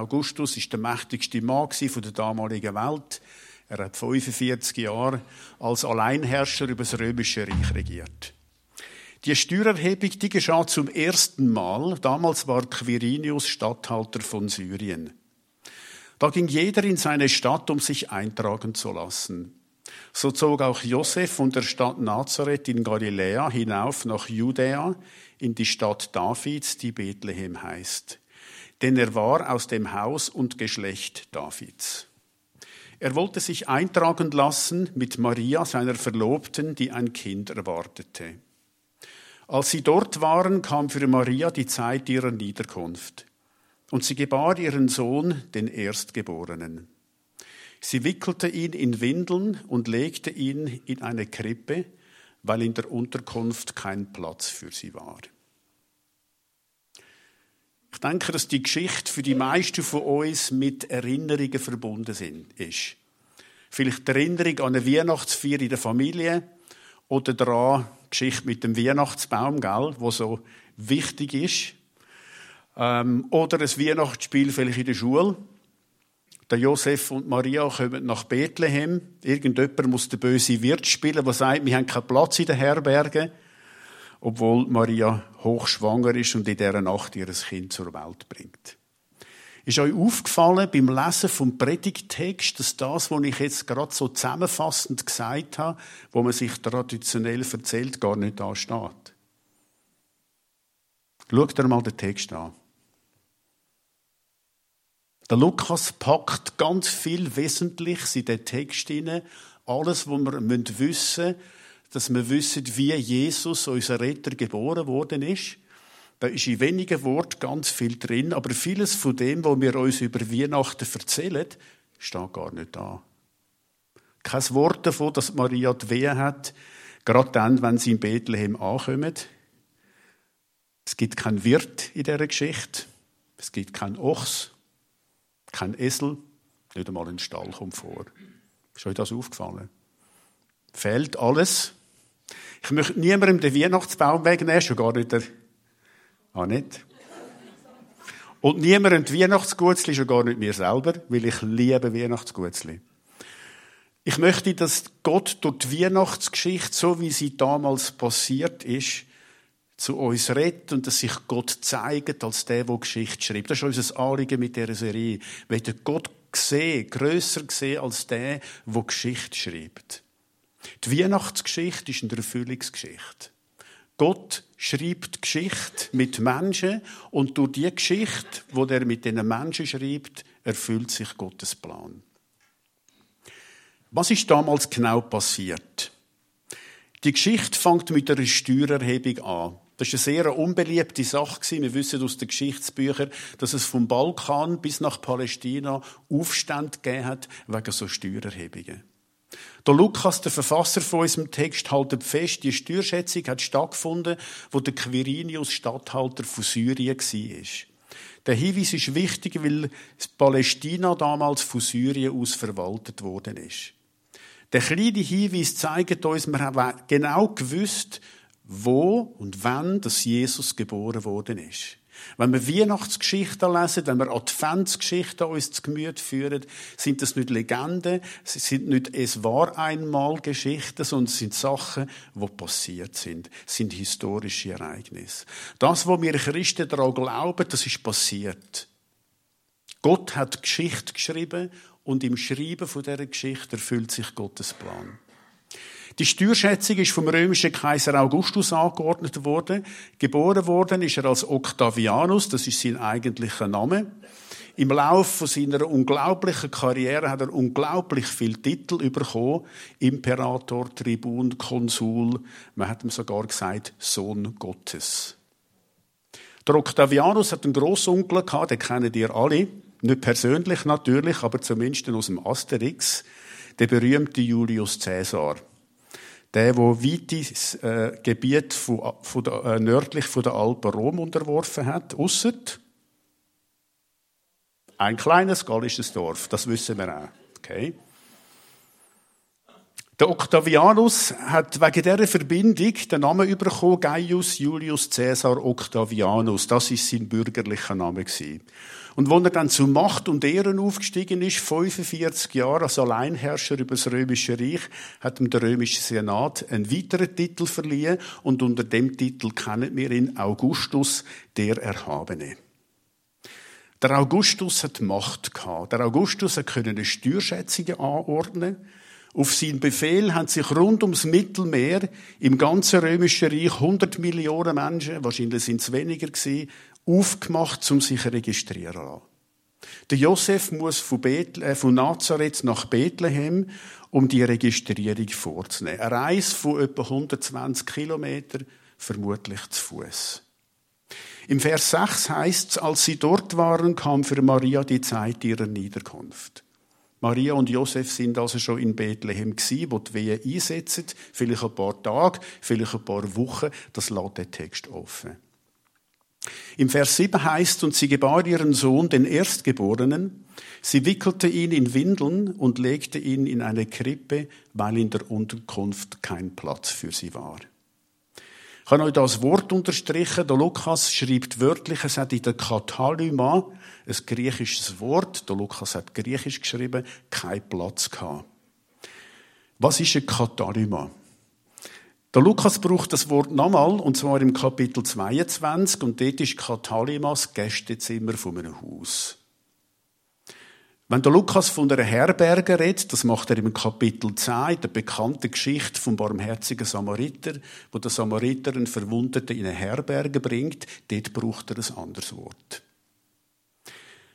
Augustus ist der mächtigste Mann von der damaligen Welt. Er hat 45 Jahre als Alleinherrscher über das römische Reich regiert. Die Steuererhebung, die geschah zum ersten Mal. Damals war Quirinius Statthalter von Syrien. Da ging jeder in seine Stadt, um sich eintragen zu lassen. So zog auch Josef von der Stadt Nazareth in Galiläa hinauf nach Judäa in die Stadt Davids, die Bethlehem heißt. Denn er war aus dem Haus und Geschlecht Davids. Er wollte sich eintragen lassen mit Maria, seiner Verlobten, die ein Kind erwartete. Als sie dort waren, kam für Maria die Zeit ihrer Niederkunft. Und sie gebar ihren Sohn, den Erstgeborenen. Sie wickelte ihn in Windeln und legte ihn in eine Krippe, weil in der Unterkunft kein Platz für sie war. Ich denke, dass die Geschichte für die meisten von uns mit Erinnerungen verbunden ist. Vielleicht die Erinnerung an eine Weihnachtsfeier in der Familie oder daran, die Geschichte mit dem Weihnachtsbaum, gell, wo so wichtig ist. Ähm, oder ein Weihnachtsspiel vielleicht in der Schule. Der Josef und Maria kommen nach Bethlehem. Irgendjemand muss den böse Wirt spielen, der sagt, wir haben keinen Platz in der Herberge obwohl Maria hochschwanger ist und in dieser Nacht ihr Kind zur Welt bringt. Ist euch aufgefallen beim Lesen vom Predigtext, dass das, was ich jetzt gerade so zusammenfassend gesagt habe, wo man sich traditionell erzählt, gar nicht da steht? Schaut mal den Text an. Der Lukas packt ganz viel Wesentliches in den Text hinein. Alles, was wir wissen müssen, dass wir wissen, wie Jesus, unser Retter, geboren worden ist. Da ist in wenigen Worten ganz viel drin, aber vieles von dem, was wir uns über Weihnachten erzählen, steht gar nicht da. Kein Wort davon, dass Maria die Wehe hat, gerade dann, wenn sie in Bethlehem ankommt. Es gibt keinen Wirt in dieser Geschichte. Es gibt keinen Ochs, keinen Esel, nicht einmal ein Stall kommt vor. Ist euch das aufgefallen? Fehlt alles. Ich möchte niemandem den Weihnachtsbaum wegnehmen, schon gar nicht der, ah, nicht. Und niemandem die Weihnachtsgutzli, schon gar nicht mir selber, weil ich liebe Weihnachtsgutzli. Ich möchte, dass Gott durch die Weihnachtsgeschichte, so wie sie damals passiert ist, zu uns redet und dass sich Gott zeigt als der, der Geschichte schreibt. Das ist unser Anliegen mit dieser Serie. Wir Gott sehen, grösser sehen als der, der Geschichte schreibt. Die Weihnachtsgeschichte ist eine Erfüllungsgeschichte. Gott schreibt Geschichte mit Menschen und durch die Geschichte, wo er mit den Menschen schreibt, erfüllt sich Gottes Plan. Was ist damals genau passiert? Die Geschichte fängt mit einer Steuererhebung an. Das ist eine sehr unbeliebte Sache. Wir wissen aus den Geschichtsbüchern, dass es vom Balkan bis nach Palästina Aufstand gegeben hat wegen so Steuererhebungen. Der Lukas, der Verfasser von unserem Text, hält fest, die Steuerschätzung hat stattgefunden, wo der Quirinius Statthalter von Syrien war. Der Hinweis ist wichtig, weil Palästina damals von Syrien aus verwaltet worden ist. Der kleine Hinweis zeigt uns, wir haben genau gewusst, wo und wann das Jesus geboren worden ist. Wenn wir Weihnachtsgeschichten lesen, wenn wir Adventsgeschichten uns zu Gemüte führen, sind das nicht Legenden, sie sind nicht es war einmal Geschichten, sondern es sind Sachen, die passiert sind, es sind historische Ereignisse. Das, was wir Christen daran glauben, das ist passiert. Gott hat Geschichte geschrieben und im Schreiben von dieser Geschichte erfüllt sich Gottes Plan. Die Steuerschätzung ist vom römischen Kaiser Augustus angeordnet worden. Geboren worden ist er als Octavianus, das ist sein eigentlicher Name. Im Laufe seiner unglaublichen Karriere hat er unglaublich viele Titel bekommen. Imperator, Tribun, Konsul. Man hat ihm sogar gesagt, Sohn Gottes. Der Octavianus hat einen Grossonkel gehabt, den kennen ihr alle. Nicht persönlich natürlich, aber zumindest aus dem Asterix. Der berühmte Julius Caesar. Der, der weites äh, Gebiet von, von der, äh, nördlich von der Alpen Rom unterworfen hat, ausser ein kleines gallisches Dorf, das wissen wir auch. Okay. Der Octavianus hat wegen dieser Verbindung den Namen bekommen, Gaius Julius Caesar Octavianus. Das ist sein bürgerlicher Name. Und als er dann zu Macht und Ehren aufgestiegen ist, 45 Jahre als Alleinherrscher über das Römische Reich, hat ihm der Römische Senat einen weiteren Titel verliehen und unter dem Titel kennen wir ihn Augustus, der Erhabene. Der Augustus hat Macht gehabt. Der Augustus konnte Steuerschätzungen anordnen. Auf seinen Befehl haben sich rund ums Mittelmeer im ganzen römischen Reich 100 Millionen Menschen, wahrscheinlich sind es weniger gewesen, aufgemacht, um sich zu registrieren. Der Josef muss von, Bethlehem, äh, von Nazareth nach Bethlehem, um die Registrierung vorzunehmen. Eine Reise von etwa 120 Kilometern, vermutlich zu Fuß. Im Vers 6 heißt es, als sie dort waren, kam für Maria die Zeit ihrer Niederkunft. Maria und Josef sind also schon in Bethlehem gsi, wo die Wehen einsetzen, vielleicht ein paar Tage, vielleicht ein paar Wochen, das lässt den Text offen. Im Vers 7 heißt, und sie gebar ihren Sohn, den Erstgeborenen, sie wickelte ihn in Windeln und legte ihn in eine Krippe, weil in der Unterkunft kein Platz für sie war. Ich habe euch das Wort unterstrichen. Der Lukas schreibt wörtlich, es hat in der Katalyma, ein griechisches Wort, der Lukas hat griechisch geschrieben, keinen Platz gehabt. Was ist ein Katalyma? Der Lukas braucht das Wort nochmal, und zwar im Kapitel 22, und dort ist Katalyma das Gästezimmer von einem Haus. Wenn der Lukas von einer Herberge redet, das macht er im Kapitel 10, der bekannten Geschichte vom barmherzigen Samariter, wo der Samariter einen Verwundeten in eine Herberge bringt, dort braucht er ein anderes Wort.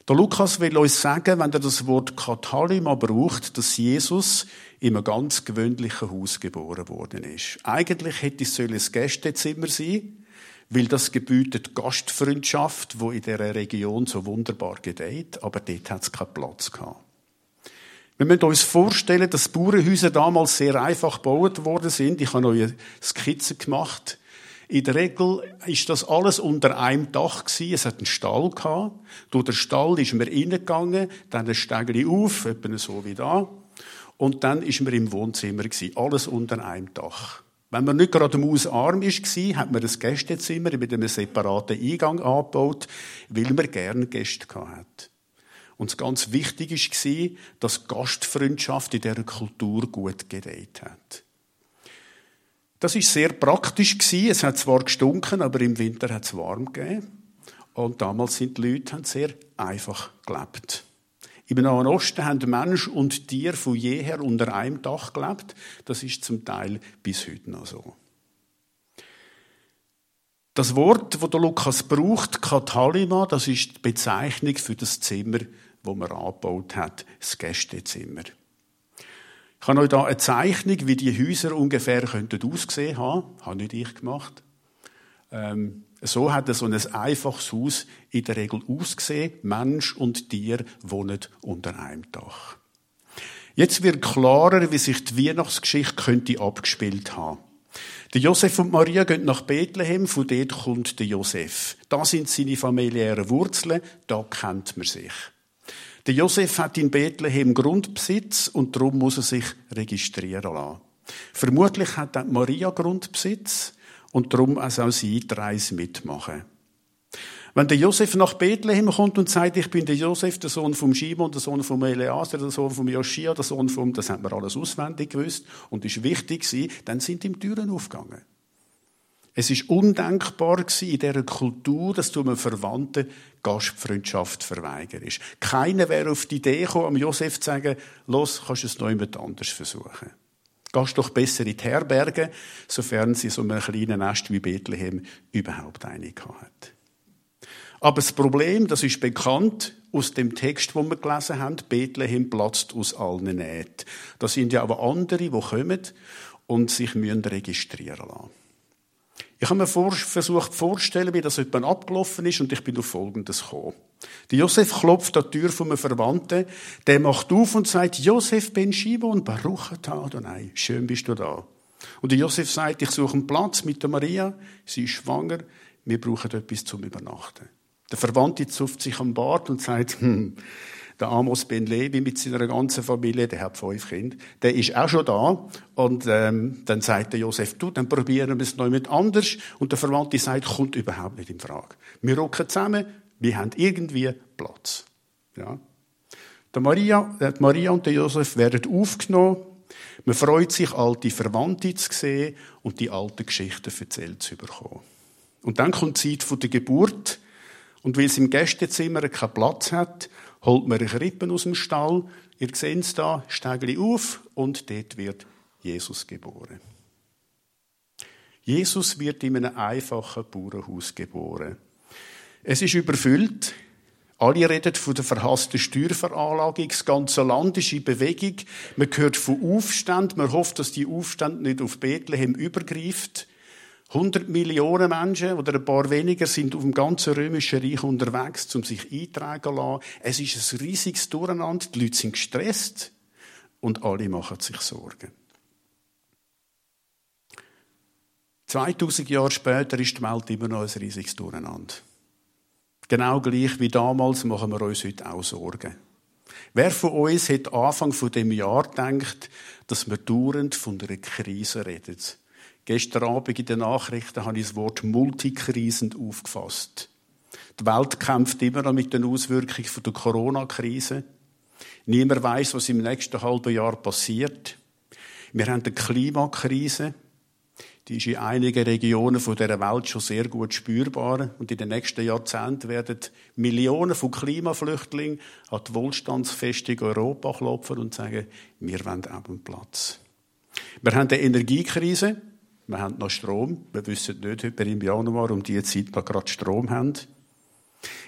Der Lukas will uns sagen, wenn er das Wort Katalima braucht, dass Jesus in einem ganz gewöhnlichen Haus geboren worden ist. Eigentlich hätte es ein Gästezimmer sein weil das gebietet Gastfreundschaft, wo in der Region so wunderbar gedeiht, aber dort hat es keinen Platz gehabt. Wir müssen uns vorstellen, dass Bauernhäuser damals sehr einfach gebaut worden sind. Ich habe neue Skizzen gemacht. In der Regel ist das alles unter einem Dach gewesen. Es hat einen Stall. Durch den Stall ist man reingegangen, dann ein Stegli auf, etwa so wie da. Und dann ist man im Wohnzimmer gewesen. Alles unter einem Dach. Wenn man nicht gerade mausarm war, hat man ein Gästezimmer mit einem separaten Eingang angebaut, weil man gerne Gäste hatte. Und es ganz wichtig war, dass Gastfreundschaft in dieser Kultur gut gedeiht hat. Das ist sehr praktisch Es hat zwar gestunken, aber im Winter hat es warm gegeben. Und damals sind die Leute sehr einfach gelebt. Im Nahen Osten haben Mensch und Tier von jeher unter einem Dach gelebt. Das ist zum Teil bis heute noch so. Das Wort, das Lukas braucht, Katalima, das ist die Bezeichnung für das Zimmer, wo man angebaut hat, das Gästezimmer. Ich habe euch da eine Zeichnung, wie die Häuser ungefähr könnten aussehen haben. Habe nicht ich gemacht. Ähm, so hat so ein einfaches Haus in der Regel ausgesehen. Mensch und Tier wohnen unter einem Dach. Jetzt wird klarer, wie sich die Weihnachtsgeschichte könnte abgespielt haben. Der Josef und Maria gehen nach Bethlehem, von dort kommt der Josef. Da sind seine familiären Wurzeln, da kennt man sich. Der Josef hat in Bethlehem Grundbesitz und darum muss er sich registrieren lassen. Vermutlich hat auch Maria Grundbesitz und darum also auch sie die Reise mitmachen. Wenn der Josef nach Bethlehem kommt und sagt, ich bin der Josef, der Sohn vom Shimon, der Sohn vom Eleazar, der Sohn vom Joschia, der Sohn vom, das hat man alles auswendig gewusst und ist wichtig gewesen, dann sind ihm Türen aufgegangen. Es ist undenkbar gewesen in dieser Kultur, dass du einem Verwandten Gastfreundschaft verweigerst. Keiner wäre auf die Idee gekommen, am Josef zu sagen, los, kannst du es noch jemand anders versuchen. Gehst doch besser in die Herberge, sofern sie so einem kleinen Nest wie Bethlehem überhaupt eine hat. Aber das Problem, das ist bekannt aus dem Text, wo wir gelesen haben, Bethlehem platzt aus allen Nähten. Da sind ja aber andere, die kommen und sich registrieren lassen. Ich habe mir versucht vorzustellen, wie das jemand abgelaufen ist und ich bin auf Folgendes gekommen. Der Josef klopft an die Tür von einem Verwandten, der macht auf und sagt, Josef ben Shimon, Baruch Adonai, schön bist du da. Und der Josef sagt, ich suche einen Platz mit der Maria, sie ist schwanger, wir brauchen etwas zum Übernachten. Der Verwandte zupft sich am Bart und sagt, hm, Der Amos Ben Levi mit seiner ganzen Familie, der hat fünf Kinder, der ist auch schon da. Und ähm, dann sagt der Josef, du, dann probieren wir es noch mit anders. Und der Verwandte sagt, kommt überhaupt nicht in Frage. Wir rücken zusammen, wir haben irgendwie Platz. Ja. Der Maria, äh, Maria und der Josef werden aufgenommen. Man freut sich, alte Verwandte zu sehen und die alten Geschichten erzählt zu bekommen. Und dann kommt die Zeit der Geburt. Und weil es im Gästezimmer keinen Platz hat, holt man eine Krippe aus dem Stall. Ihr seht es da, Stegli auf und dort wird Jesus geboren. Jesus wird in einem einfachen Bauernhaus geboren. Es ist überfüllt. Alle reden von der verhassten Steuerveranlagung. Das ganze Land ist in Bewegung. Man hört von Aufständen. Man hofft, dass die Aufstände nicht auf Bethlehem übergreift. 100 Millionen Menschen oder ein paar weniger sind auf dem ganzen römischen Reich unterwegs, um sich eintragen zu lassen. Es ist ein riesiges Durcheinander. Die Leute sind gestresst und alle machen sich Sorgen. 2000 Jahre später ist die Welt immer noch ein riesiges Durcheinander. Genau gleich wie damals machen wir uns heute auch Sorgen. Wer von uns hat Anfang von dem Jahr gedacht, dass wir dauernd von einer Krise reden? Gestern Abend in den Nachrichten habe ich das Wort multikrisend aufgefasst. Die Welt kämpft immer noch mit den Auswirkungen der Corona-Krise. Niemand weiß, was im nächsten halben Jahr passiert. Wir haben eine Klimakrise. Die ist in einigen Regionen dieser Welt schon sehr gut spürbar. Und in den nächsten Jahrzehnten werden Millionen von Klimaflüchtlingen an die Wohlstandsfestung Europa klopfen und sagen, wir wollen auch einen Platz. Wir haben eine Energiekrise. Wir haben noch Strom. Wir wissen nicht, ob wir im Januar um diese Zeit noch gerade Strom haben.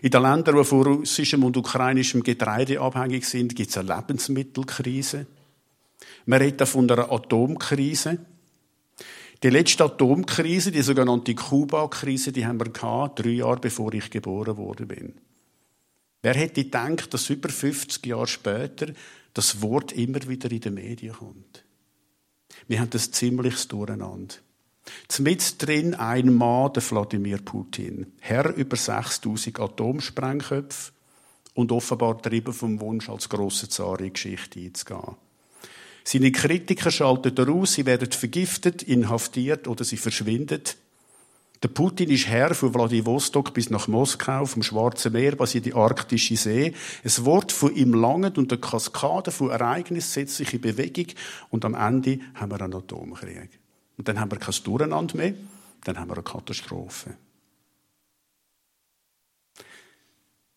In den Ländern, die von russischem und ukrainischem Getreide abhängig sind, gibt es eine Lebensmittelkrise. Wir reden von einer Atomkrise. Die letzte Atomkrise, die sogenannte Kuba-Krise, die haben wir gehabt, drei Jahre bevor ich geboren worden bin. Wer hätte gedacht, dass über 50 Jahre später das Wort immer wieder in den Medien kommt? Wir haben das ziemliches Durcheinander. Mit drin ein Mann, der Wladimir Putin. Herr über 6000 Atomsprengköpfe und offenbar trieben vom Wunsch, als grosser Zar in Geschichte einzugehen. Seine Kritiker schalten er aus, sie werden vergiftet, inhaftiert oder sie verschwinden. Der Putin ist Herr von Vladivostok bis nach Moskau, vom Schwarzen Meer bis in die Arktische See. Es Wort von ihm langt und eine Kaskade von Ereignissen setzt sich in Bewegung und am Ende haben wir einen Atomkrieg. Und dann haben wir kein Durcheinander mehr, dann haben wir eine Katastrophe.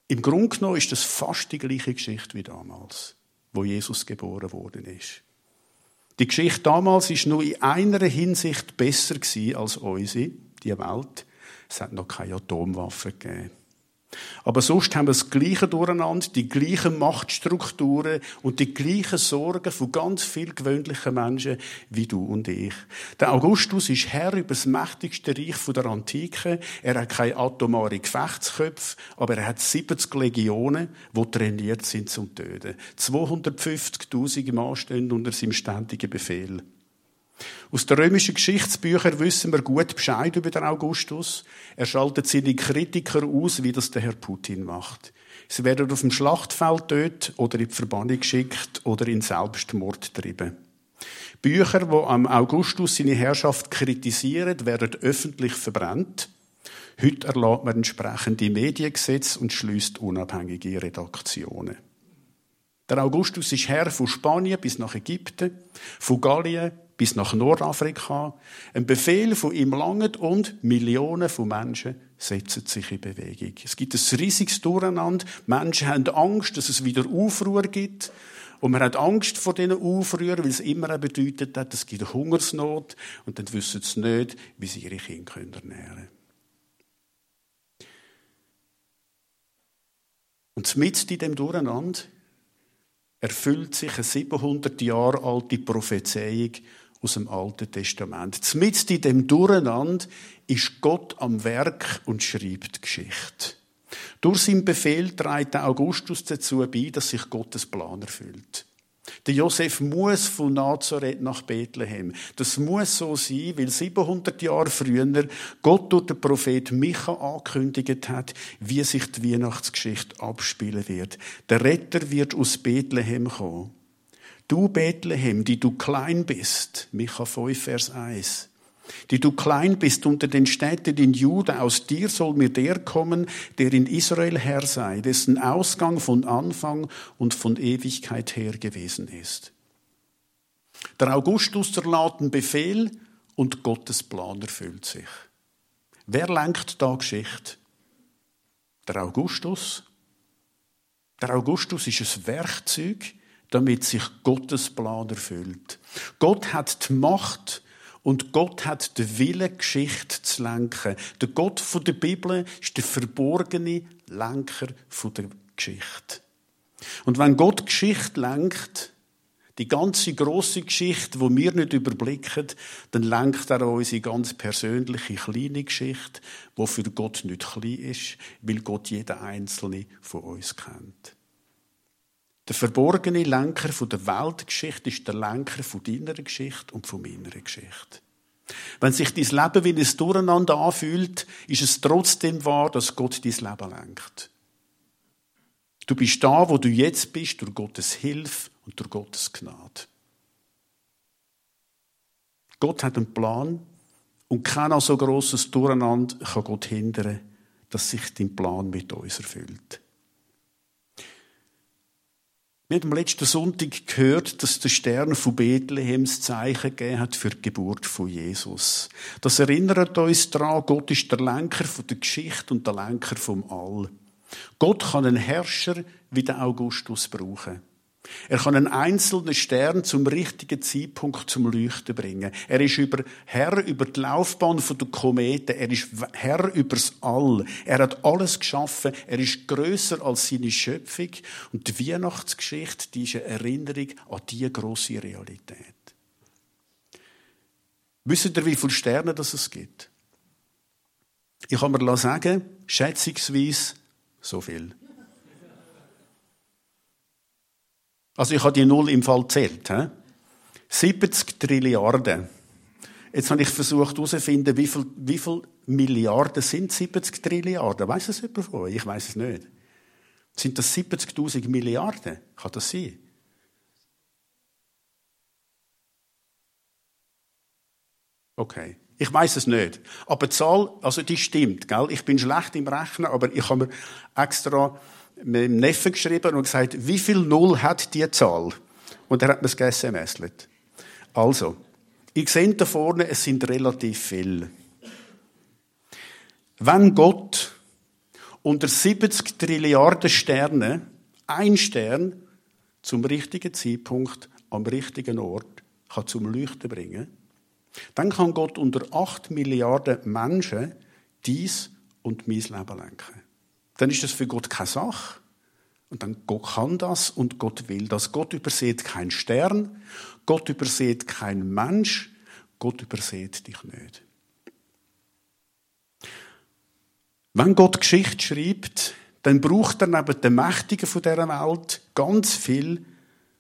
Im Grunde genommen ist das fast die gleiche Geschichte wie damals, wo Jesus geboren worden ist. Die Geschichte damals ist nur in einer Hinsicht besser als unsere, die Welt. Es hat noch keine Atomwaffen gegeben. Aber sonst haben wir das gleiche Durcheinander, die gleichen Machtstrukturen und die gleichen Sorgen von ganz vielen gewöhnlichen Menschen wie du und ich. Der Augustus ist Herr über das mächtigste Reich der Antike. Er hat keine atomare Gefechtsköpfe, aber er hat 70 Legionen, die trainiert sind zum Töten. 250.000 Mann stehen unter seinem ständigen Befehl. Aus den römischen Geschichtsbüchern wissen wir gut Bescheid über den Augustus. Er schaltet seine Kritiker aus, wie das der Herr Putin macht. Sie werden auf dem Schlachtfeld tötet oder in die Verbannung geschickt oder in Selbstmord treiben. Bücher, wo am Augustus seine Herrschaft kritisieren, werden öffentlich verbrannt. Heute erlaubt man entsprechende Mediengesetze und schließt unabhängige Redaktionen. Der Augustus ist Herr von Spanien bis nach Ägypten, von Gallien bis nach Nordafrika. Ein Befehl von ihm langt und Millionen von Menschen setzen sich in Bewegung. Es gibt ein riesiges Durcheinander. Menschen haben Angst, dass es wieder Aufruhr gibt. Und man hat Angst vor diesen Aufrühren, weil es immer bedeutet hat, es gibt Hungersnot. Und dann wissen sie nicht, wie sie ihre Kinder ernähren können. Und mit in dem Durcheinander erfüllt sich eine 700 Jahre alte Prophezeiung aus dem Alten Testament. Mitten in dem Durcheinander ist Gott am Werk und schreibt Geschichte. Durch seinen Befehl trägt Augustus dazu bei, dass sich Gottes Plan erfüllt. Der Josef muss von Nazareth nach Bethlehem. Das muss so sein, weil 700 Jahre früher Gott durch den Prophet Micha angekündigt hat, wie sich die Weihnachtsgeschichte abspielen wird. Der Retter wird aus Bethlehem kommen. Du Bethlehem, die du klein bist, Micha 5, Vers 1, die du klein bist unter den Städten in Juda, aus dir soll mir der kommen, der in Israel Herr sei, dessen Ausgang von Anfang und von Ewigkeit her gewesen ist. Der Augustus erlaubt einen Befehl und Gottes Plan erfüllt sich. Wer lenkt da Geschichte? Der Augustus? Der Augustus ist ein Werkzeug, damit sich Gottes Plan erfüllt. Gott hat die Macht, und Gott hat den Willen, Geschichte zu lenken. Der Gott der Bibel ist der verborgene Lenker der Geschichte. Und wenn Gott Geschichte lenkt, die ganze große Geschichte, wo wir nicht überblicken, dann lenkt er unsere ganz persönliche kleine Geschichte, wo für Gott nicht klein ist, weil Gott jeden einzelne von uns kennt. Der verborgene Lenker der Weltgeschichte ist der Lenker deiner Geschichte und meiner Geschichte. Wenn sich dein Leben wie ein Durcheinander anfühlt, ist es trotzdem wahr, dass Gott dein Leben lenkt. Du bist da, wo du jetzt bist, durch Gottes Hilfe und durch Gottes Gnade. Gott hat einen Plan und kein so grosses Durcheinander kann Gott hindern, dass sich dein Plan mit uns erfüllt. Wir haben am letzten Sonntag gehört, dass der Stern von Bethlehem das Zeichen gegeben hat für die Geburt von Jesus. Das erinnert uns daran, Gott ist der Lenker der Geschichte und der Lenker vom All. Gott kann einen Herrscher wie den Augustus brauchen. Er kann einen einzelnen Stern zum richtigen Zeitpunkt zum Leuchten bringen. Er ist über, Herr über die Laufbahn der Kometen. Er ist Herr übers All. Er hat alles geschaffen. Er ist größer als seine Schöpfung. Und die Weihnachtsgeschichte, die ist eine Erinnerung an diese grosse Realität. Wisst ihr, wie viele Sterne das es gibt? Ich kann mir sagen, schätzungsweise so viel. Also ich habe die Null im Fall zählt. He? 70 Trilliarden. Jetzt habe ich versucht herauszufinden, wie viel, wie viel Milliarden sind 70 Trilliarden. Weiß es jemand von euch? Ich weiß es nicht. Sind das 70.000 Milliarden? Kann das sein? Okay. Ich weiß es nicht. Aber die Zahl, also die stimmt, gell? Ich bin schlecht im Rechnen, aber ich habe mir extra mit dem Neffen geschrieben und gesagt, wie viel Null hat die Zahl? Und er hat mir das SMS. Also, ich sehe da vorne, es sind relativ viele. Wenn Gott unter 70 Trilliarden Sterne ein Stern zum richtigen Zeitpunkt am richtigen Ort kann zum Leuchten bringen, dann kann Gott unter 8 Milliarden Menschen dies und mein Leben lenken dann ist das für Gott keine Sache. Und dann Gott kann das und Gott will das. Gott übersieht keinen Stern, Gott übersieht keinen Mensch, Gott übersieht dich nicht. Wenn Gott Geschichte schreibt, dann braucht er neben den Mächtigen von dieser Welt ganz viel,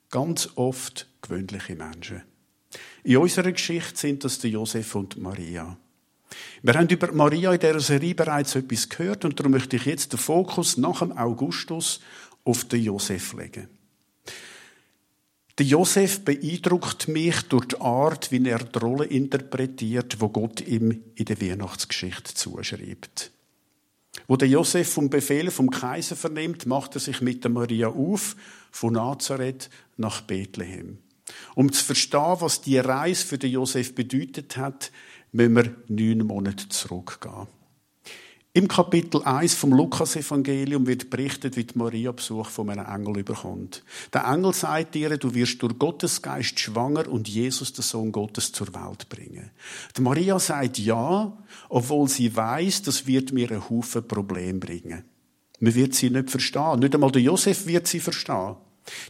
ganz oft gewöhnliche Menschen. In unserer Geschichte sind das der Josef und Maria. Wir haben über Maria in dieser Serie bereits etwas gehört und darum möchte ich jetzt den Fokus nach dem Augustus auf den Josef legen. Der Josef beeindruckt mich durch die Art, wie er die Rolle interpretiert, wo Gott ihm in der Weihnachtsgeschichte zuschreibt. Wo der Josef vom Befehl vom Kaiser vernimmt, macht er sich mit der Maria auf von Nazareth nach Bethlehem. Um zu verstehen, was die Reise für den Josef bedeutet hat, müssen wir neun Monate zurückgehen. Im Kapitel 1 vom Lukas-Evangelium wird berichtet, wie Maria Besuch von einem Engel überkommt. Der Engel sagt ihr, du wirst durch Gottes Geist schwanger und Jesus, den Sohn Gottes, zur Welt bringen. Die Maria sagt ja, obwohl sie weiß, das wird mir einen Haufen Problem bringen. Man wird sie nicht verstehen. Nicht einmal der Josef wird sie verstehen.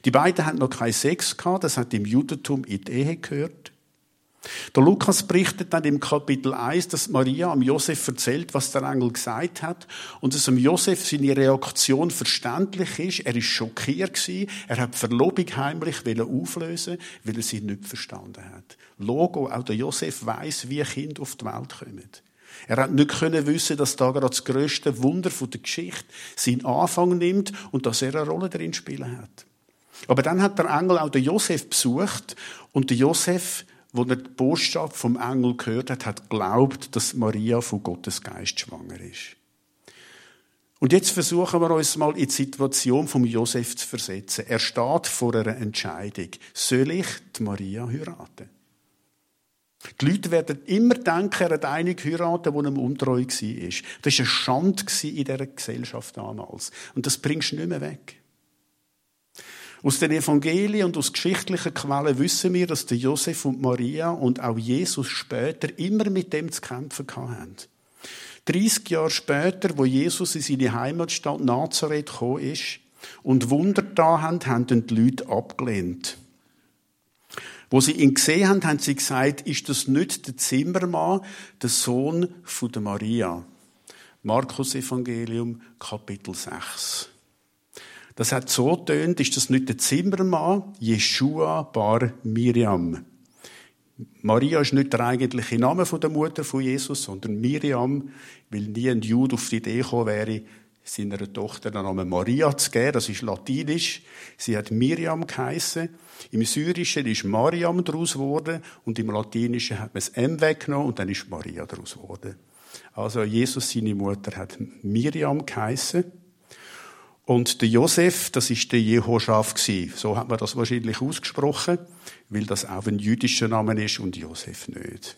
Die beiden haben noch keinen Sex gehabt, das hat im Judentum in die Ehe gehört. Der Lukas berichtet dann im Kapitel 1, dass Maria am Josef erzählt, was der Engel gesagt hat und dass am Josef seine Reaktion verständlich ist. Er ist schockiert gewesen. Er hat die Verlobung heimlich auflösen, weil er sie nicht verstanden hat. Logo, auch der Josef weiß, wie Kinder auf die Welt kommen. Er hat nicht können wissen, dass da gerade das größte Wunder der Geschichte seinen Anfang nimmt und dass er eine Rolle darin spielen hat. Aber dann hat der Engel auch den Josef besucht und der Josef wo er die Botschaft vom Engel gehört hat, hat glaubt, dass Maria von Gottes Geist schwanger ist. Und jetzt versuchen wir uns mal in die Situation vom Josef zu versetzen. Er steht vor einer Entscheidung. Soll ich die Maria heiraten? Die Leute werden immer denken, er hat eine geheiratet, die ihm untreu war. Das war eine Schande in dieser Gesellschaft damals. Und das bringst du nicht mehr weg. Aus den Evangelien und aus geschichtlichen Quellen wissen wir, dass Josef und Maria und auch Jesus später immer mit dem zu kämpfen hatten. 30 Jahre später, wo Jesus in seine Heimatstadt Nazareth gekommen ist und Wunder da haben, haben die Leute abgelehnt. Wo sie ihn gesehen haben, haben sie gesagt, ist das nicht der Zimmermann, der Sohn von Maria? Markus Evangelium, Kapitel 6. Das hat so tönt, ist das nicht der Zimmermann, Jeshua bar Miriam. Maria ist nicht der eigentliche Name der Mutter von Jesus, sondern Miriam, weil nie ein Jude auf die Idee gekommen wäre, seiner Tochter den Namen Maria zu geben. Das ist latinisch. Sie hat Miriam geheissen. Im Syrischen ist Mariam daraus geworden und im Latinischen hat man das M weggenommen und dann ist Maria daraus geworden. Also Jesus, seine Mutter, hat Miriam geheissen. Und der Josef, das ist der Jehoschaf. So hat man das wahrscheinlich ausgesprochen, weil das auch ein jüdischer Name ist und Josef nicht.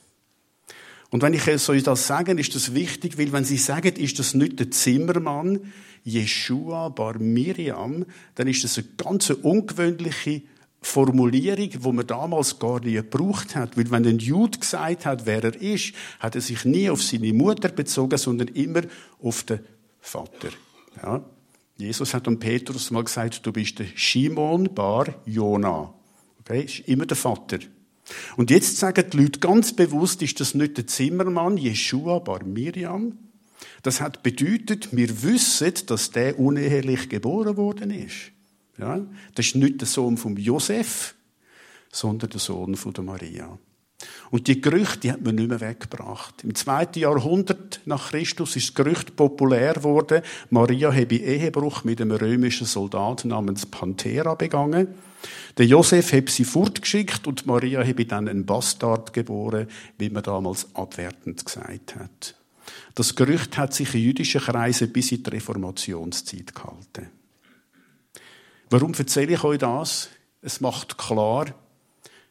Und wenn ich euch das sage, ist das wichtig, weil wenn Sie sagen, ist das nicht der Zimmermann Jeshua bar Miriam, dann ist das eine ganz ungewöhnliche Formulierung, wo man damals gar nie gebraucht hat. Weil wenn ein Jude gesagt hat, wer er ist, hat er sich nie auf seine Mutter bezogen, sondern immer auf den Vater. Ja? Jesus hat dem Petrus mal gesagt, du bist der Shimon bar Jona. Okay, ist immer der Vater. Und jetzt sagen die Leute ganz bewusst, ist das nicht der Zimmermann Jeshua bar Miriam? Das hat bedeutet, wir wissen, dass der unehelich geboren worden ist. Ja? Das ist nicht der Sohn von Josef, sondern der Sohn von der Maria. Und die Gerüchte, hat man nicht mehr weggebracht. Im zweiten Jahrhundert nach Christus ist das Gerücht populär geworden, Maria habe Ehebruch mit einem römischen Soldaten namens Panthera begangen. Der Josef habe sie fortgeschickt und Maria habe dann einen Bastard geboren, wie man damals abwertend gesagt hat. Das Gerücht hat sich in jüdischen Kreisen bis in die Reformationszeit gehalten. Warum erzähle ich euch das? Es macht klar,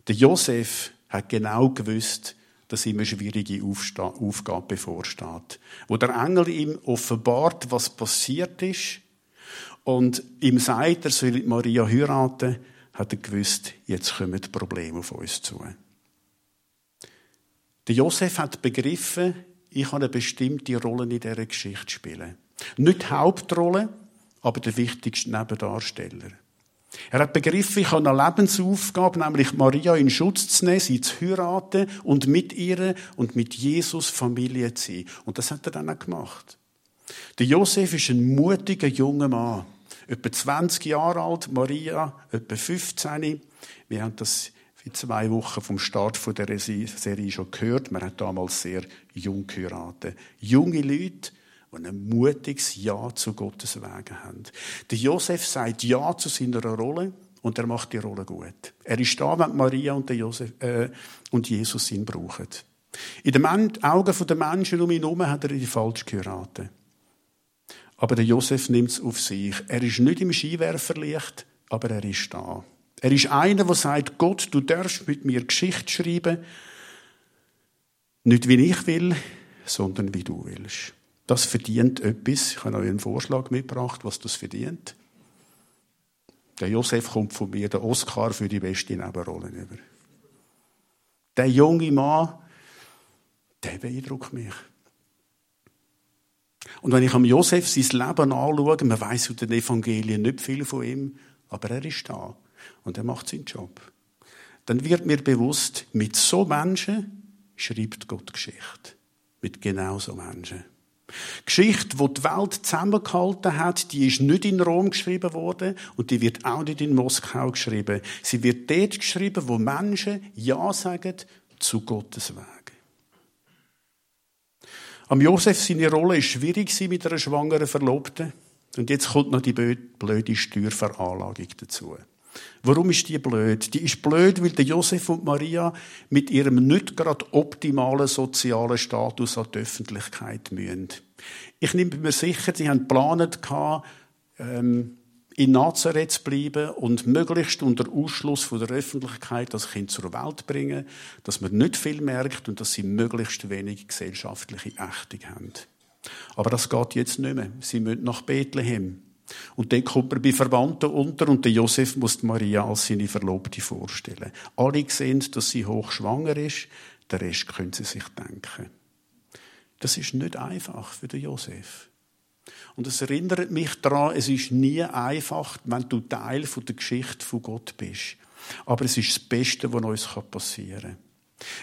der Josef hat genau gewusst, dass ihm eine schwierige Aufgabe bevorsteht. Wo der Engel ihm offenbart, was passiert ist und ihm sagt, er soll Maria heiraten, hat er gewusst, jetzt kommen Probleme auf uns zu. Der Josef hat begriffen, ich habe eine bestimmte Rolle in dieser Geschichte spielen. Nicht die Hauptrolle, aber der wichtigste Nebendarsteller. Er hat begriffen, ich habe eine Lebensaufgabe, nämlich Maria in Schutz zu nehmen, sie zu heiraten und mit ihr und mit Jesus Familie zu sein. Und das hat er dann auch gemacht. Der Josef ist ein mutiger junger Mann. Etwa 20 Jahre alt, Maria etwa 15. Wir haben das in zwei Wochen vom Start der Serie schon gehört. Man hat damals sehr jung geheiratet. Junge Leute, die ein mutiges Ja zu Gottes Wegen haben. Der Josef sagt Ja zu seiner Rolle und er macht die Rolle gut. Er ist da, wenn Maria und, der Josef, äh, und Jesus ihn brauchen. In den Augen der Menschen um ihn herum hat er die falsch geheiratet. Aber der Josef nimmt es auf sich. Er ist nicht im Skiwerferlicht, aber er ist da. Er ist einer, der sagt, Gott, du darfst mit mir Geschichte schreiben. Nicht wie ich will, sondern wie du willst. Das verdient etwas. Ich habe euch einen Vorschlag mitgebracht, was das verdient. Der Josef kommt von mir der Oscar für die beste Nebenrolle über. Der junge Mann, der beeindruckt mich. Und wenn ich am Josef sein Leben anschaue, man weiß in den Evangelien nicht viel von ihm, aber er ist da und er macht seinen Job. dann wird mir bewusst, mit so Menschen schreibt Gott Geschichte. Mit genau so Menschen. Geschichte, die die Welt zusammengehalten hat, die ist nicht in Rom geschrieben worden und die wird auch nicht in Moskau geschrieben. Sie wird dort geschrieben, wo Menschen Ja sagen zu Gottes Weg. Am Josef seine Rolle ist schwierig mit einer schwangeren Verlobten. Und jetzt kommt noch die blöde Steuerveranlagung dazu. Warum ist die blöd? Die ist blöd, weil der Josef und Maria mit ihrem nicht gerade optimalen sozialen Status an die Öffentlichkeit müssen. Ich nehme mir sicher, sie haben geplant, ähm, in Nazareth zu bleiben und möglichst unter Ausschluss von der Öffentlichkeit das Kind zur Welt bringen, dass man nicht viel merkt und dass sie möglichst wenig gesellschaftliche Ächtung haben. Aber das geht jetzt nicht mehr. Sie müssen nach Bethlehem. Und dann kommt er bei Verwandten unter und der Josef muss Maria als seine Verlobte vorstellen. Alle sehen, dass sie hochschwanger ist, der Rest können sie sich denken. Das ist nicht einfach für den Josef. Und es erinnert mich daran, es ist nie einfach, wenn du Teil der Geschichte von Gott bist. Aber es ist das Beste, was uns passieren kann.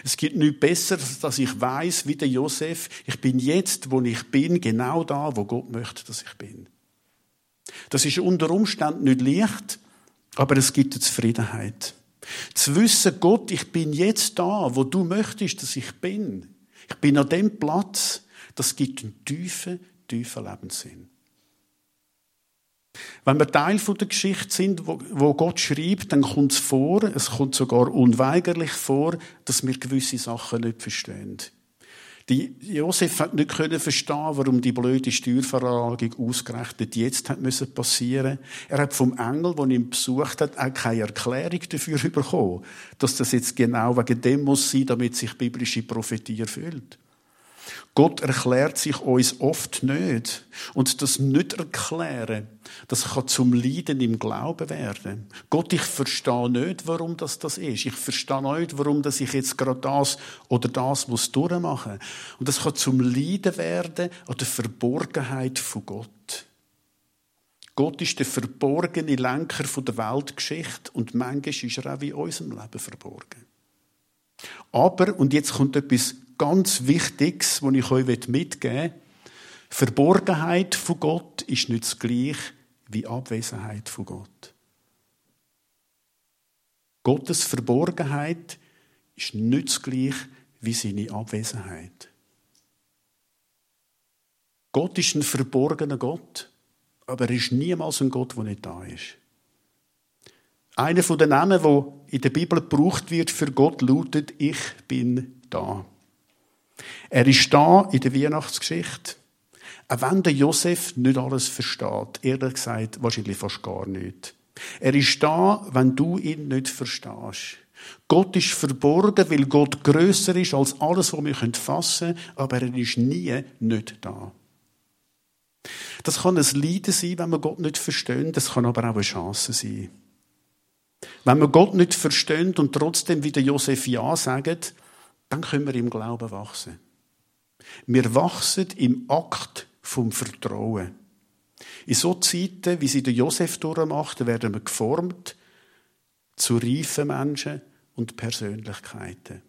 Es gibt nichts Besseres, dass ich weiß, wie der Josef, ich bin jetzt, wo ich bin, genau da, wo Gott möchte, dass ich bin. Das ist unter Umständen nicht leicht, aber es gibt eine Zufriedenheit. Zu wissen, Gott, ich bin jetzt da, wo du möchtest, dass ich bin. Ich bin an dem Platz, das gibt einen tiefen, tiefen Lebenssinn. Wenn wir Teil der Geschichte sind, wo, Gott schreibt, dann kommt es vor, es kommt sogar unweigerlich vor, dass wir gewisse Sachen nicht verstehen. Die Josef hat nicht können verstehen, warum die blöde Steuerveranlagung ausgerechnet jetzt hat müssen passieren. Er hat vom Engel, der ihn besucht hat, auch keine Erklärung dafür bekommen, dass das jetzt genau wegen dem muss sein, damit sich biblische Prophetie erfüllt. Gott erklärt sich uns oft nicht. Und das nicht erklären, das kann zum Leiden im Glauben werden. Gott, ich verstehe nicht, warum das das ist. Ich verstehe nicht, warum dass ich jetzt gerade das oder das muss durchmachen. Und das kann zum Leiden werden an der Verborgenheit von Gott. Gott ist der verborgene Lenker der Weltgeschichte und manchmal ist er auch in unserem Leben verborgen. Aber, und jetzt kommt etwas ganz Wichtiges, was ich euch mitgeben will. Verborgenheit von Gott ist nicht das gleiche wie Abwesenheit von Gott. Gottes Verborgenheit ist nicht das gleiche wie seine Abwesenheit. Gott ist ein verborgener Gott, aber er ist niemals ein Gott, der nicht da ist. Einer den Namen, wo in der Bibel gebraucht wird für Gott, lautet: Ich bin da. Er ist da in der Weihnachtsgeschichte. Auch wenn der Josef nicht alles versteht, ehrlich gesagt, wahrscheinlich fast gar nicht. Er ist da, wenn du ihn nicht verstehst. Gott ist verborgen, weil Gott größer ist als alles, was wir fassen können, aber er ist nie nicht da. Das kann ein Leiden sein, wenn wir Gott nicht verstehen, das kann aber auch eine Chance sein. Wenn wir Gott nicht verstehen und trotzdem wieder Josef Ja sagen, dann können wir im Glauben wachsen. Wir wachsen im Akt vom Vertrauen. In so Zeiten, wie sie der Josef durchmacht, werden wir geformt zu reifen Menschen und Persönlichkeiten.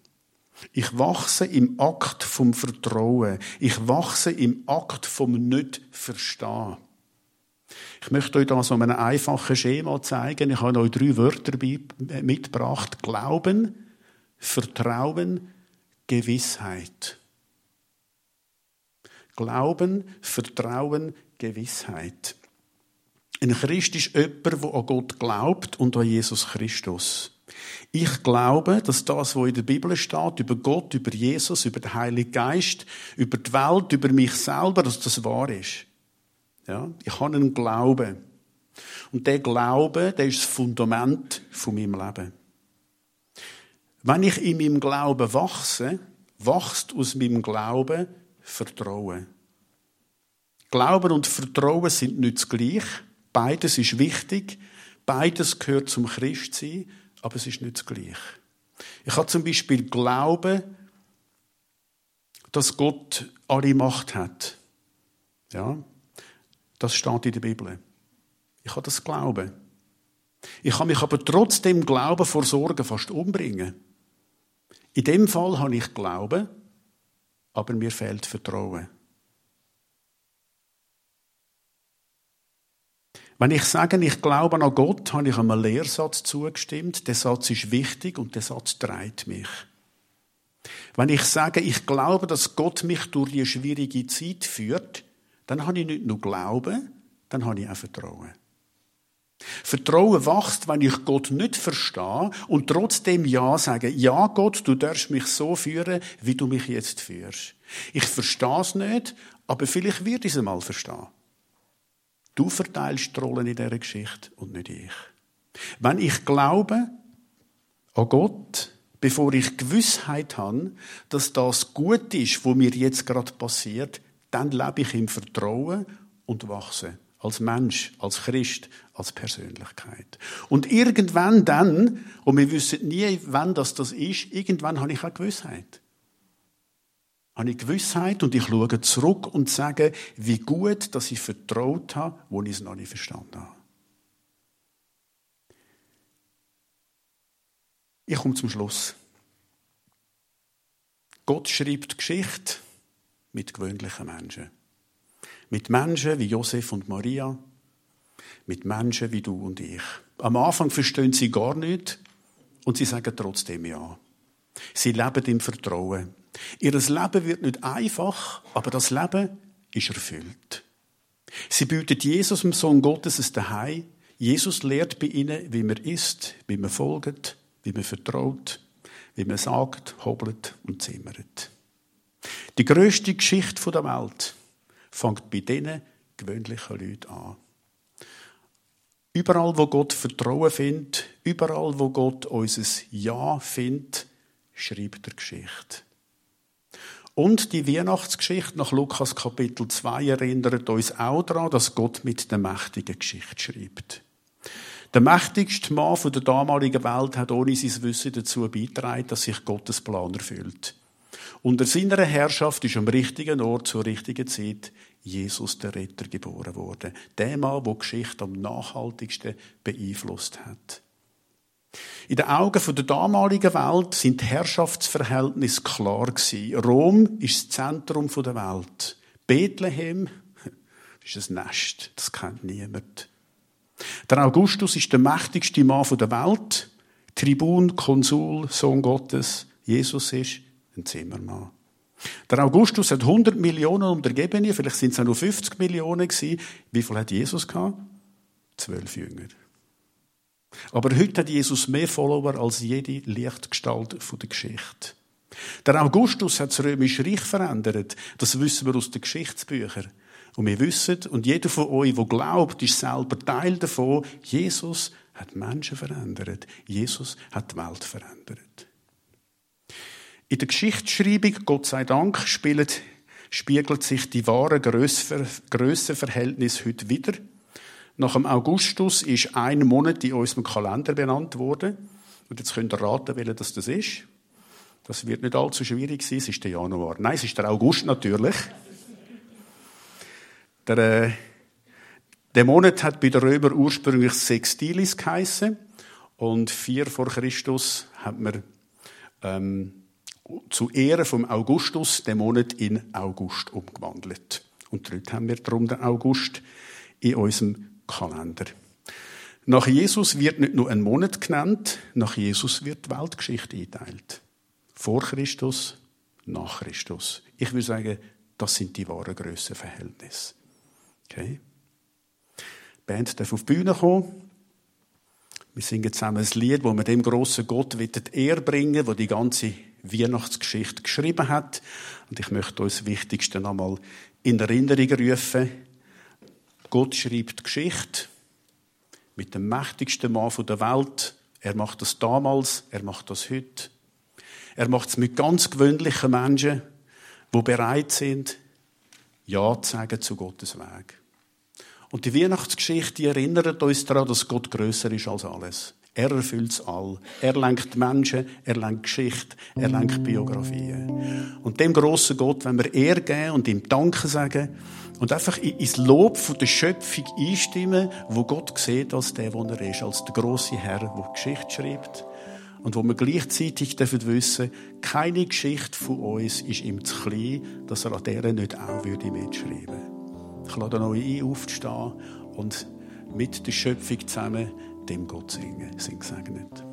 Ich wachse im Akt vom Vertrauen. Ich wachse im Akt vom Nicht-Verstehen. Ich möchte euch da so ein einfaches Schema zeigen. Ich habe euch drei Wörter mitgebracht. Glauben, Vertrauen, Gewissheit. Glauben, Vertrauen, Gewissheit. Ein Christ ist jemand, der an Gott glaubt und an Jesus Christus. Ich glaube, dass das, was in der Bibel steht, über Gott, über Jesus, über den Heiligen Geist, über die Welt, über mich selber, dass das wahr ist. Ja? Ich habe einen Glauben. Und der Glaube, der ist das Fundament von meinem Leben. Wenn ich in meinem Glauben wachse, wächst aus meinem Glauben Vertrauen. Glauben und Vertrauen sind nicht das gleiche. Beides ist wichtig. Beides gehört zum Christsein, aber es ist nicht das gleiche. Ich habe zum Beispiel Glauben, dass Gott alle Macht hat. Ja, das steht in der Bibel. Ich habe das Glauben. Ich kann mich aber trotzdem Glauben vor Sorgen fast umbringen. In dem Fall habe ich Glauben, aber mir fehlt Vertrauen. Wenn ich sage, ich glaube an Gott, habe ich einem Lehrsatz zugestimmt. Der Satz ist wichtig und der Satz treibt mich. Wenn ich sage, ich glaube, dass Gott mich durch die schwierige Zeit führt, dann habe ich nicht nur Glauben, dann habe ich auch Vertrauen. Vertrauen wächst, wenn ich Gott nicht verstehe und trotzdem Ja sage. Ja, Gott, du darfst mich so führen, wie du mich jetzt führst. Ich verstehe es nicht, aber vielleicht wird ich es einmal verstehen. Du verteilst die Rollen in dieser Geschichte und nicht ich. Wenn ich glaube an Gott, bevor ich Gewissheit habe, dass das gut ist, was mir jetzt gerade passiert, dann lebe ich im Vertrauen und wachse. Als Mensch, als Christ, als Persönlichkeit. Und irgendwann dann, und wir wissen nie, wann das, das ist, irgendwann habe ich auch Gewissheit. Habe ich Gewissheit und ich schaue zurück und sage, wie gut, dass ich vertraut habe, wo ich es noch nicht verstanden habe. Ich komme zum Schluss. Gott schreibt Geschichte mit gewöhnlichen Menschen. Mit Menschen wie Josef und Maria, mit Menschen wie du und ich. Am Anfang verstehen sie gar nicht und sie sagen trotzdem ja. Sie leben im Vertrauen. Ihr Leben wird nicht einfach, aber das Leben ist erfüllt. Sie bietet Jesus, dem Sohn Gottes, es daheim. Jesus lehrt bei ihnen, wie man isst, wie man folgt, wie man vertraut, wie man sagt, hobelt und zimmert. Die größte Geschichte der Welt fängt bei diesen gewöhnlichen Leuten an. Überall, wo Gott Vertrauen findet, überall, wo Gott unser Ja findet, schreibt er Geschichte. Und die Weihnachtsgeschichte nach Lukas Kapitel 2 erinnert uns auch daran, dass Gott mit der mächtigen Geschichte schreibt. Der mächtigste Mann der damaligen Welt hat ohne sein Wissen dazu beigetragen, dass sich Gottes Plan erfüllt. Unter seiner Herrschaft ist am richtigen Ort zur richtigen Zeit Jesus der Retter geboren worden. Der Mann, der die Geschichte am nachhaltigsten beeinflusst hat. In den Augen der damaligen Welt sind Herrschaftsverhältnisse klar gewesen. Rom ist das Zentrum der Welt. Bethlehem ist ein Nest. Das kennt niemand. Der Augustus ist der mächtigste Mann der Welt. Tribun, Konsul, Sohn Gottes. Jesus ist ein Zimmermann. Der Augustus hat 100 Millionen Untergebene, vielleicht sind es auch nur 50 Millionen gewesen. Wie viel hat Jesus gehabt? Zwölf Jünger. Aber heute hat Jesus mehr Follower als jede Lichtgestalt der Geschichte. Der Augustus hat das Römische Reich verändert. Das wissen wir aus den Geschichtsbüchern. Und wir wissen, und jeder von euch, der glaubt, ist selber Teil davon, Jesus hat Menschen verändert. Jesus hat die Welt verändert. In der Geschichtsschreibung, Gott sei Dank, spielt, spiegelt sich die wahre Grössenverhältnis heute wieder. Nach dem Augustus ist ein Monat in unserem Kalender benannt worden. Und jetzt könnt ihr raten, welcher das ist. Das wird nicht allzu schwierig sein. Es ist der Januar. Nein, es ist der August natürlich. Der, äh, der Monat hat bei den Römern ursprünglich Sextilis geheißen. Und vier vor Christus hat man ähm, zu Ehren vom Augustus den Monat in August umgewandelt. Und dort haben wir darum den August in unserem Kalender. Nach Jesus wird nicht nur ein Monat genannt, nach Jesus wird die Weltgeschichte eingeteilt. Vor Christus, nach Christus. Ich würde sagen, das sind die wahren Grössenverhältnisse. Okay? Die Band darf auf die Bühne kommen. Wir singen zusammen ein Lied, wo wir dem grossen Gott Ehr bringen wo die ganze Weihnachtsgeschichte geschrieben hat. Und ich möchte uns das Wichtigste nochmal in Erinnerung rufen. Gott schreibt Geschichte mit dem mächtigsten Mann der Welt. Er macht das damals, er macht das heute. Er macht es mit ganz gewöhnlichen Menschen, die bereit sind, Ja zu sagen zu Gottes Weg. Und die Weihnachtsgeschichte erinnert uns daran, dass Gott größer ist als alles. Er erfüllt all. Er lenkt Menschen, er lenkt Geschichte, er lenkt Biografien. Und dem grossen Gott, wenn wir Ehr geben und ihm Danke sagen und einfach ins Lob von der Schöpfung einstimmen, wo Gott sieht als der, wo er ist, als der große Herr, der Geschichte schreibt. Und wo wir gleichzeitig dürfen wissen, keine Geschichte von uns ist ihm zu klein, dass er an der nicht auch würde mitschreiben. Ich lade euch ein, aufzustehen und mit der Schöpfung zusammen dem Gott singen. Sind gesegnet.